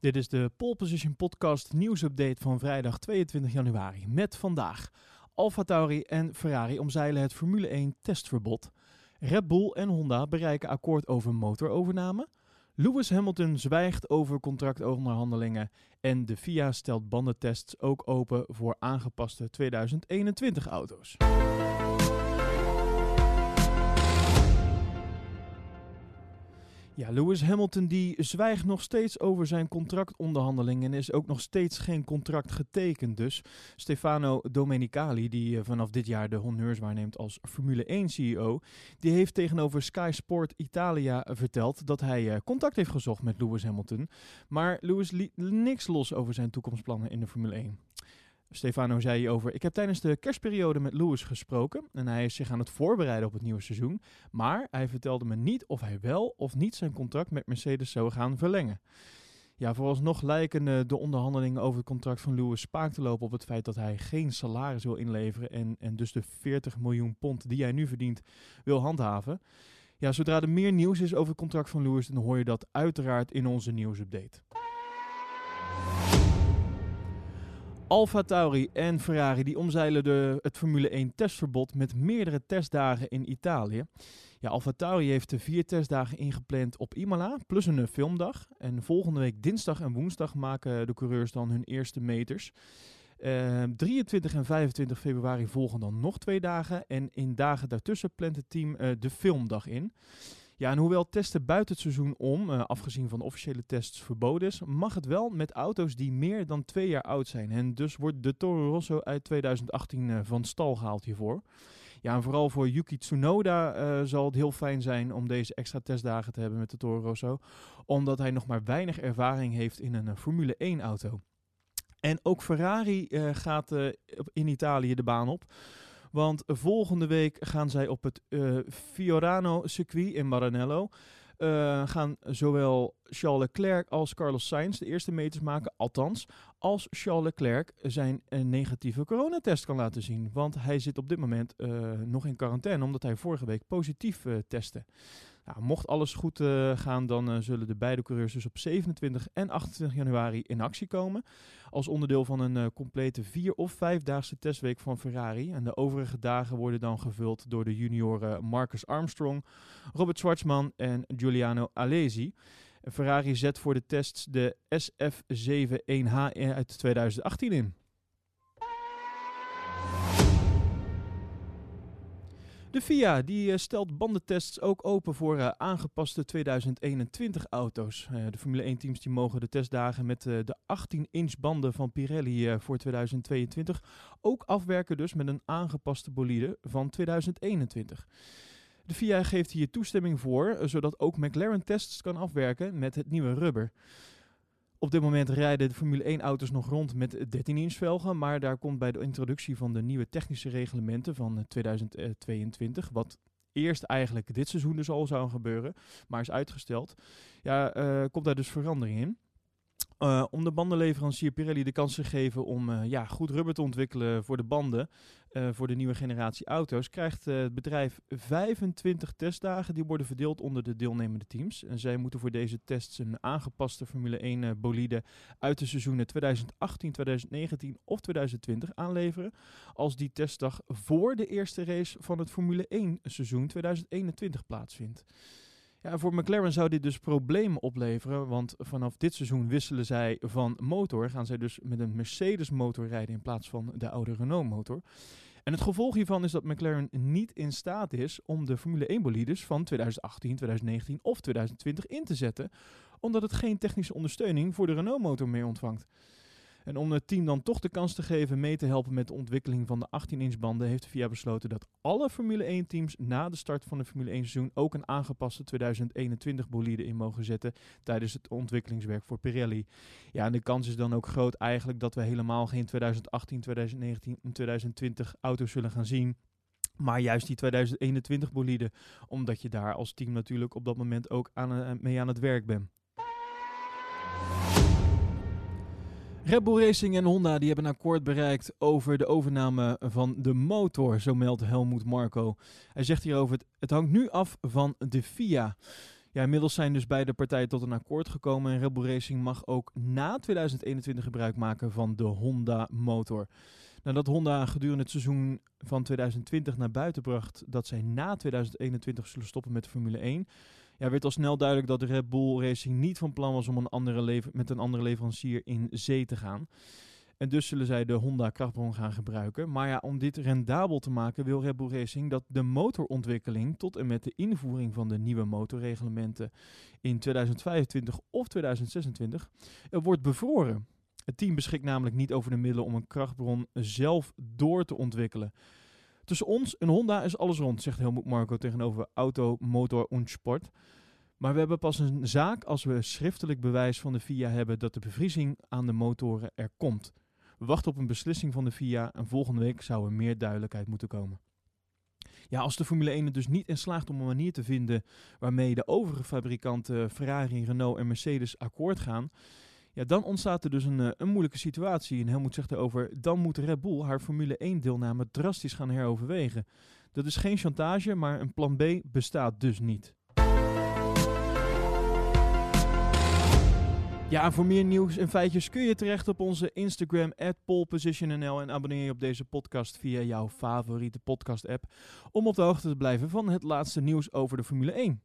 Dit is de Pole Position Podcast nieuwsupdate van vrijdag 22 januari. Met vandaag Alfa Tauri en Ferrari omzeilen het Formule 1 testverbod. Red Bull en Honda bereiken akkoord over motorovername. Lewis Hamilton zwijgt over contractonderhandelingen. En de FIA stelt bandentests ook open voor aangepaste 2021 auto's. Ja, Lewis Hamilton die zwijgt nog steeds over zijn contractonderhandelingen en is ook nog steeds geen contract getekend. Dus Stefano Domenicali, die eh, vanaf dit jaar de honneurs waarneemt als Formule 1 CEO, die heeft tegenover Sky Sport Italia verteld dat hij eh, contact heeft gezocht met Lewis Hamilton. Maar Lewis liet niks los over zijn toekomstplannen in de Formule 1. Stefano zei over: Ik heb tijdens de kerstperiode met Lewis gesproken en hij is zich aan het voorbereiden op het nieuwe seizoen. Maar hij vertelde me niet of hij wel of niet zijn contract met Mercedes zou gaan verlengen. Ja, vooralsnog lijken de onderhandelingen over het contract van Lewis spaak te lopen op het feit dat hij geen salaris wil inleveren en, en dus de 40 miljoen pond die hij nu verdient wil handhaven. Ja, zodra er meer nieuws is over het contract van Lewis, dan hoor je dat uiteraard in onze nieuwsupdate. Alfa Tauri en Ferrari die omzeilen de, het Formule 1 testverbod met meerdere testdagen in Italië. Ja, Alfa Tauri heeft de vier testdagen ingepland op Imola, plus een filmdag. En volgende week dinsdag en woensdag maken de coureurs dan hun eerste meters. Uh, ehm, 23 en 25 februari volgen dan nog twee dagen. En in dagen daartussen plant het team uh, de filmdag in. Ja, en hoewel testen buiten het seizoen om, uh, afgezien van de officiële tests, verboden is, mag het wel met auto's die meer dan twee jaar oud zijn. En dus wordt de Toro Rosso uit 2018 uh, van stal gehaald hiervoor. Ja, en vooral voor Yuki Tsunoda uh, zal het heel fijn zijn om deze extra testdagen te hebben met de Toro Rosso. Omdat hij nog maar weinig ervaring heeft in een Formule 1 auto. En ook Ferrari gaat in Italië de baan op. Want volgende week gaan zij op het uh, Fiorano circuit in Maranello. Uh, gaan zowel Charles Leclerc als Carlos Sainz de eerste meters maken. Althans, als Charles Leclerc zijn uh, negatieve coronatest kan laten zien. Want hij zit op dit moment nog in quarantaine, omdat hij vorige week positief testte. Nou, mocht alles goed uh, gaan, dan uh, zullen de beide coureurs dus op 27 en 28 januari in actie komen. Als onderdeel van een uh, complete vier- of vijfdaagse testweek van Ferrari. En de overige dagen worden dan gevuld door de junioren Marcus Armstrong, Robert Schwartzman en Giuliano Alesi. Ferrari zet voor de tests de SF71H uit 2018 in. De FIA die, uh, stelt bandentests ook open voor uh, aangepaste 2021 auto's. Uh, de Formule 1 teams die mogen de testdagen met de 18 inch banden van Pirelli voor 2022 ook afwerken dus met een aangepaste bolide van 2021. De FIA geeft hier toestemming voor, zodat ook McLaren tests kan afwerken met het nieuwe rubber. Op dit moment rijden de Formule 1-auto's nog rond met 13-inch velgen, maar daar komt bij de introductie van de nieuwe technische reglementen van 2022, wat eerst eigenlijk dit seizoen dus al zou gebeuren, maar is uitgesteld, ja, uh, komt daar dus verandering in. Uh, om de bandenleverancier Pirelli de kans te geven om uh, ja, goed rubber te ontwikkelen voor de banden uh, voor de nieuwe generatie auto's, krijgt het bedrijf 25 testdagen die worden verdeeld onder de deelnemende teams. En zij moeten voor deze tests een aangepaste Formule 1 bolide uit de seizoenen 2018, 2019 of 2020 aanleveren. Als die testdag voor de eerste race van het Formule 1 seizoen 2021 plaatsvindt. Ja, voor McLaren zou dit dus problemen opleveren, want vanaf dit seizoen wisselen zij van motor. Gaan zij dus met een Mercedes motor rijden in plaats van de oude Renault motor. En het gevolg hiervan is dat McLaren niet in staat is om de Formule 1 bolides van 2018, 2019 of 2020 in te zetten, omdat het geen technische ondersteuning voor de Renault motor meer ontvangt. En om het team dan toch de kans te geven mee te helpen met de ontwikkeling van de 18-inch banden, heeft de FIA besloten dat alle Formule 1 teams na de start van de Formule 1 seizoen ook een aangepaste 2021 bolide in mogen zetten tijdens het ontwikkelingswerk voor Pirelli. Ja, en de kans is dan ook groot eigenlijk dat we helemaal geen 2018, 2019 en 2020 auto's zullen gaan zien. Maar juist die 2021 bolide, omdat je daar als team natuurlijk op dat moment ook aan, uh, mee aan het werk bent. Red Bull Racing en Honda die hebben een akkoord bereikt over de overname van de motor, zo meldt Helmoet Marco. Hij zegt hierover, het, het hangt nu af van de FIA. Ja, inmiddels zijn dus beide partijen tot een akkoord gekomen en Red Bull Racing mag ook na 2021 gebruik maken van de Honda motor. Nadat Honda gedurende het seizoen van 2020 naar buiten bracht dat zij na 2021 zullen stoppen met de Formule 1, ja, werd al snel duidelijk dat Red Bull Racing niet van plan was om een andere met een andere leverancier in zee te gaan. En dus zullen zij de Honda krachtbron gaan gebruiken. Maar ja, om dit rendabel te maken wil Red Bull Racing dat de motorontwikkeling tot en met de invoering van de nieuwe motorreglementen in 2025 of 2026 wordt bevroren. Het team beschikt namelijk niet over de middelen om een krachtbron zelf door te ontwikkelen. Tussen ons en Honda is alles rond, zegt Helmut Marco tegenover Auto, Motor en Sport. Maar we hebben pas een zaak als we schriftelijk bewijs van de FIA hebben dat de bevriezing aan de motoren er komt. We wachten op een beslissing van de FIA en volgende week zou er meer duidelijkheid moeten komen. Ja, als de Formule 1 er dus niet in slaagt om een manier te vinden waarmee de overige fabrikanten Ferrari, Renault en Mercedes akkoord gaan, ja, dan ontstaat er dus een, eh, een moeilijke situatie. En Helmoet zegt erover, dan moet Red Bull haar Formule 1 deelname drastisch gaan heroverwegen. Dat is geen chantage, maar een plan B bestaat dus niet. Ja, voor meer nieuws en feitjes kun je terecht op onze Instagram, polepositionnl. En abonneer je op deze podcast via jouw favoriete podcast-app. Om op de hoogte te blijven van het laatste nieuws over de Formule 1.